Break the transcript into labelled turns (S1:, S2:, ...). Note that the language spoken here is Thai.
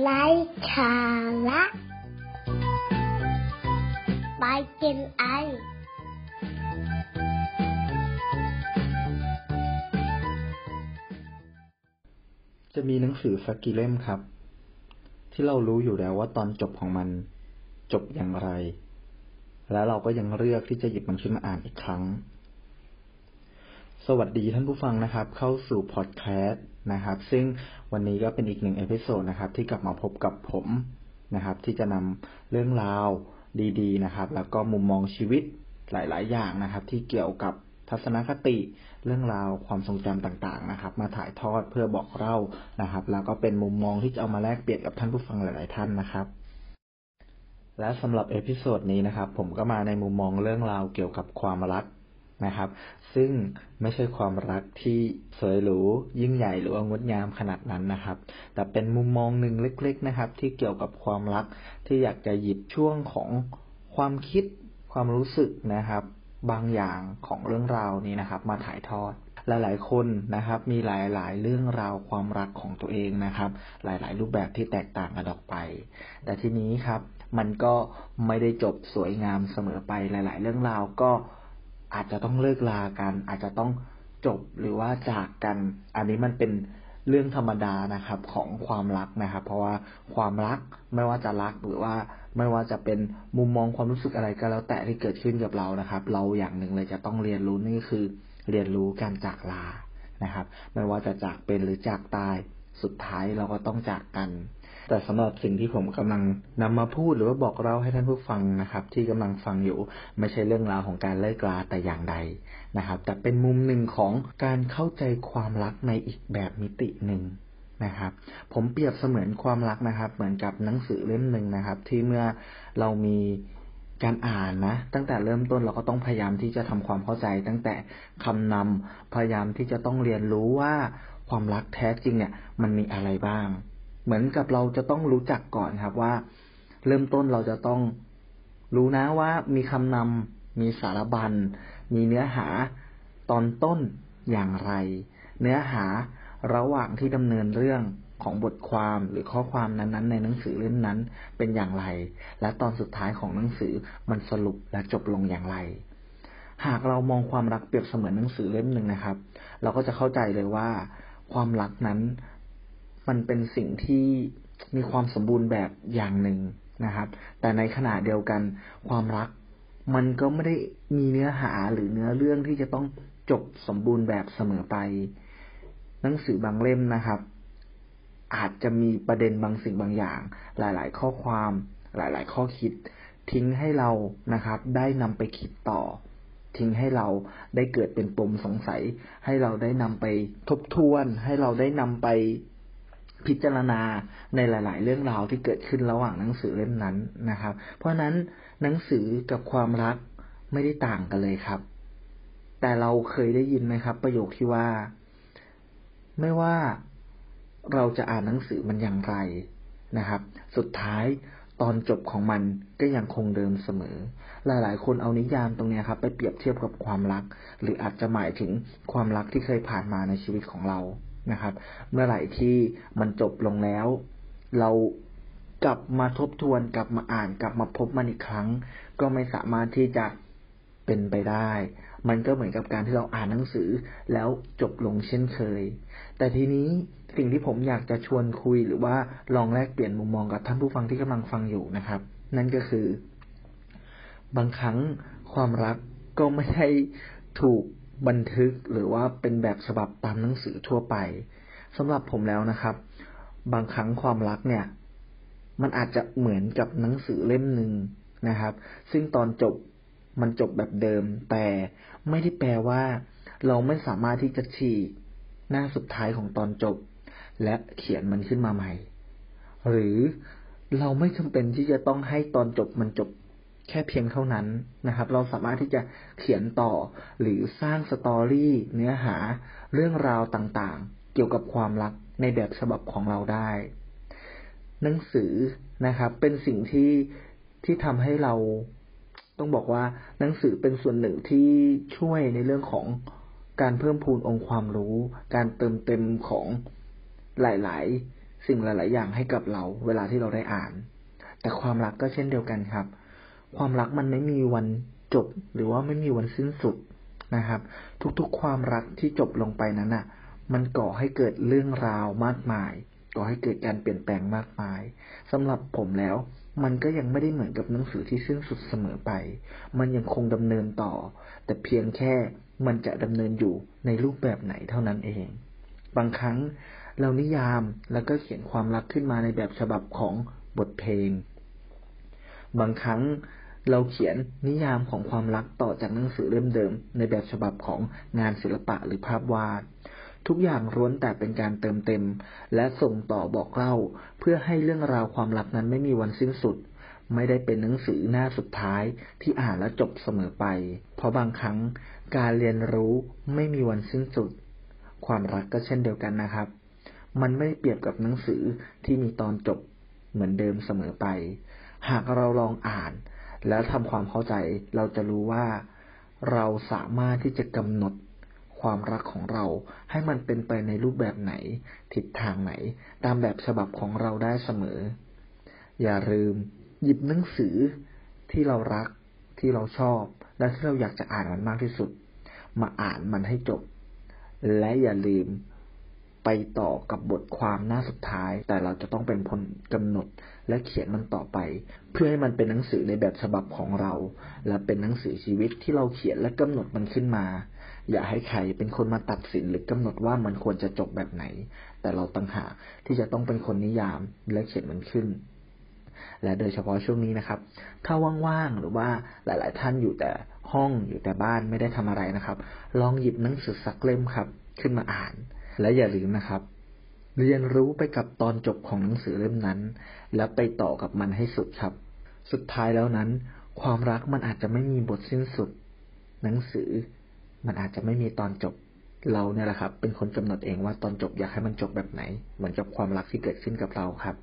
S1: ไร้สาระไปกินไอ
S2: จะมีหนังสือสักกี่เล่มครับ ที่เรารู้อยู่แล้วว่าตอนจบของมันจบอย่างไร แล้วเราก็ยังเลือกที่จะหยิบมันขึ้นมาอ่านอีกครั้ง สวัสดีท่านผู้ฟังนะครับ เข้าสู่พอดแคสต์นะครับ ซึ่งวันนี้ก็เป็นอีกหนึ่ง episode นะครับ ที่กลับมาพบกับผมนะครับ ที่จะนำเรื่องราวดีๆนะครับ แล้วก็มุมมองชีวิตหลาย ๆ อย่างนะครับ ที่เกี่ยวกับทัศนคติเรื่องราวความทรงจำต่างๆนะครับ มาถ่ายทอดเพื่อบอกเล่านะครับ แล้วก็เป็นมุมมองที่จะเอามาแลกเปลี่ยนกับท่านผู้ฟังหลาย ๆ ท่านนะครับ และสำหรับ episode นี้นะครับ ผมก็มาในมุมมองเรื่องราวเกี่ยวกับความรัก นะครับ ซึ่งไม่ใช่ความรักที่สวยหรูยิ่งใหญ่หรือว่างดงามขนาดนั้นนะครับ แต่เป็นมุมมองหนึ่งเล็ก ๆนะครับ ที่เกี่ยวกับความรักที่อยากจะหยิบช่วงของความคิดความรู้สึกนะครับ บางอย่างของเรื่องราวนี้นะครับ มาถ่ายทอดหลายๆคนนะครับ มีหลายๆเรื่องราวความรักของตัวเองนะครับ หลายๆ รูปแบบที่แตกต่างกันออกไป แต่ทีนี้ครับ มันก็ไม่ได้จบสวยงามเสมอไปหลาย ๆ เรื่องราวก็ อาจจะต้องเลิกลากัน อาจจะต้องจบหรือว่าจากกัน อันนี้มันเป็นเรื่องธรรมดานะครับของความรักนะครับ เพราะว่าความรักไม่ว่าจะรักหรือว่าไม่ว่าจะเป็นมุมมองความรู้สึกอะไรก็แล้วแต่ที่เกิดขึ้นกับเรานะครับ เราอย่างหนึ่งเลยจะต้องเรียนรู้นี่คือ เรียนรู้การจากลานะครับ ไม่ว่าจะจากเป็นหรือจากตาย สุดท้ายเราก็ต้องจากกัน แต่สำหรับสิ่งที่ผมกำลังนำมาพูดหรือว่าบอกเล่าให้ท่านผู้ฟังนะครับ ที่กำลังฟังอยู่ไม่ใช่เรื่องราวของการเลิกลาแต่อย่างใดนะครับ แต่เป็นมุมหนึ่งของการเข้าใจความรักในอีกแบบมิติหนึ่งนะครับ ผมเปรียบเสมือนความรักนะครับ เหมือนกับหนังสือเล่มหนึ่งนะครับ ที่เมื่อเรามีการอ่านนะ ตั้งแต่เริ่มต้นเราก็ต้องพยายามที่จะทำความเข้าใจ ตั้งแต่คำนำพยายามที่จะต้องเรียนรู้ว่า ความรักแท้จริงเนี่ย มันมีอะไรบ้าง เหมือนกับเราจะต้องรู้จักก่อนครับว่า เริ่มต้นเราจะต้องรู้นะว่ามีคำนำมีสารบัญ มีเนื้อหาตอนต้นอย่างไร เนื้อหาระหว่างที่ดำเนินเรื่องของบทความหรือข้อความนั้นๆ ในหนังสือเล่มนั้นเป็นอย่างไร และตอนสุดท้ายของหนังสือมันสรุปและจบลงอย่างไร หากเรามองความรักเปรียบเสมือนหนังสือเล่มหนึ่งนะครับ เราก็จะเข้าใจเลยว่า ความรักนั้น มันเป็นสิ่งที่มีความสมบูรณ์แบบอย่างหนึ่งนะครับ แต่ในขณะเดียวกันความรักมันก็ไม่ได้มีเนื้อหาหรือเนื้อเรื่องที่จะต้องจบสมบูรณ์แบบเสมอไป หนังสือบางเล่มนะครับ อาจจะมีประเด็นบางสิ่งบางอย่าง หลาย ๆ ข้อความหลาย ๆ ข้อคิดทิ้งให้เรานะครับ ได้นำไปคิดต่อ ทิ้งให้เราได้เกิดเป็นปมสงสัย ให้เราได้นำไปทบทวน ให้เราได้นำไปพิจารณาในหลาย ๆ เรื่องราวที่เกิดขึ้นระหว่างหนังสือเล่มนั้นนะครับ เพราะฉะนั้นหนังสือกับความรักไม่ได้ต่างกันเลยครับ แต่เราเคยได้ยินไหมครับ ประโยคที่ว่า ไม่ว่าเราจะอ่านหนังสือมันอย่างไรนะครับ สุดท้าย ตอนจบของมันก็ยังคงเดิมเสมอ หลาย ๆ คนเอานิยามตรงนี้ครับ ไปเปรียบเทียบกับความรัก หรืออาจจะหมายถึงความรักที่เคยผ่านมาในชีวิตของเรานะครับ เมื่อไหร่ที่มันจบลงแล้ว เรากลับมาทบทวนกลับมาอ่านกลับมาพบมันอีกครั้ง ก็ไม่สามารถที่จะ เป็นไปได้ มันก็เหมือนกับการที่เราอ่านหนังสือแล้วจบลงเช่นเคย แต่ทีนี้สิ่งที่ผมอยากจะชวนคุยหรือว่าลองแลกเปลี่ยนมุมมองกับท่านผู้ฟังที่กำลังฟังอยู่นะครับ นั่นก็คือ บางครั้งความรักก็ไม่ได้ถูกบันทึกหรือว่าเป็นแบบฉบับตามหนังสือทั่วไปสำหรับผมแล้วนะครับ บางครั้งความรักเนี่ย มันอาจจะเหมือนกับหนังสือเล่มหนึ่งนะครับ ซึ่งตอนจบ มันจบแบบเดิม แต่ไม่ได้แปลว่า เราไม่สามารถที่จะฉีกหน้าสุดท้ายของตอนจบ และเขียนมันขึ้นมาใหม่ หรือเราไม่จำเป็นที่จะต้องให้ตอนจบมันจบแค่เพียงเท่านั้นนะครับ เราสามารถที่จะเขียนต่อหรือสร้างสตอรี่เนื้อหาเรื่องราวต่างๆ เกี่ยวกับความรักในแบบฉบับของเราได้ หนังสือนะครับ เป็นสิ่งที่ที่ทำให้เรา ต้องบอกว่าหนังสือเป็นส่วนหนึ่งที่ช่วยในเรื่องของการเพิ่มพูนองค์ความรู้ การเติมเต็มของหลาย ๆ สิ่งหลาย ๆ อย่างให้กับเรา เวลาที่เราได้อ่าน แต่ความรักก็เช่นเดียวกันครับ ความรักมันไม่มีวันจบหรือว่าไม่มีวันสิ้นสุดนะครับ ทุก ๆ ความรักที่จบลงไปนั้นอะ มันก่อให้เกิดเรื่องราวมากมาย ก่อให้เกิดการเปลี่ยนแปลงมากมายสำหรับผมแล้ว มันก็ยังไม่ได้เหมือนกับหนังสือที่สิ้นสุดเสมอไป มันยังคงดำเนินต่อ แต่เพียงแค่มันจะดำเนินอยู่ในรูปแบบไหนเท่านั้นเอง บางครั้งเรานิยามแล้วก็เขียนความรักขึ้นมาในแบบฉบับของบทเพลง บางครั้งเราเขียนนิยามของความรักต่อจากหนังสือเล่มเดิม ในแบบฉบับของงานศิลปะหรือภาพวาด ทุกอย่างล้วนแต่เป็นการเติมเต็ม และส่งต่อบอกเล่า เพื่อให้เรื่องราวความรักนั้นไม่มีวันสิ้นสุด ไม่ได้เป็นหนังสือหน้าสุดท้ายที่อ่านแล้วจบเสมอไป เพราะบางครั้งการเรียนรู้ไม่มีวันสิ้นสุด ความรักก็เช่นเดียวกันนะครับ มันไม่เปรียบกับหนังสือที่มีตอนจบเหมือนเดิมเสมอไป หากเราลองอ่าน แล้วทำความเข้าใจเราจะรู้ว่า เราสามารถที่จะกำหนด ความรักของเราให้มันเป็นไปในรูปแบบไหน ทิศทางไหน ตามแบบฉบับของเราได้เสมอ อย่าลืม หยิบหนังสือที่เรารักที่เราชอบ และที่เราอยากจะอ่านมันมากที่สุด มาอ่านมันให้จบ และอย่าลืม ไปต่อกับบทความหน้าสุดท้าย แต่เราจะต้องเป็นคนกำหนดและเขียนมันต่อไป เพื่อให้มันเป็นหนังสือในแบบฉบับของเรา และเป็นหนังสือชีวิตที่เราเขียนและกำหนดมันขึ้นมา อย่าให้ใครเป็นคนมาตัดสินหรือกำหนดว่ามันควรจะจบแบบไหน แต่เราตั้งหากที่จะต้องเป็นคนนิยามและเขียนมันขึ้นและโดยเฉพาะช่วงนี้นะครับ ถ้าว่างๆ หรือว่าหลาย ๆ ท่านอยู่แต่ห้องอยู่แต่บ้านไม่ได้ทำอะไรนะครับ ลองหยิบหนังสือสักเล่มครับ ขึ้นมาอ่าน และอย่าลืมนะครับ เรียนรู้ไปกับตอนจบของหนังสือเล่มนั้น แล้วไปต่อกับมันให้สุดครับ สุดท้ายแล้วนั้น ความรักมันอาจจะไม่มีบทสิ้นสุด หนังสือมันอาจจะไม่มีตอนจบ เราเนี่ยแหละครับ เป็นคนกำหนดเองว่าตอนจบอยากให้มันจบแบบไหน เหมือนกับความรักที่เกิดขึ้นกับเราครับ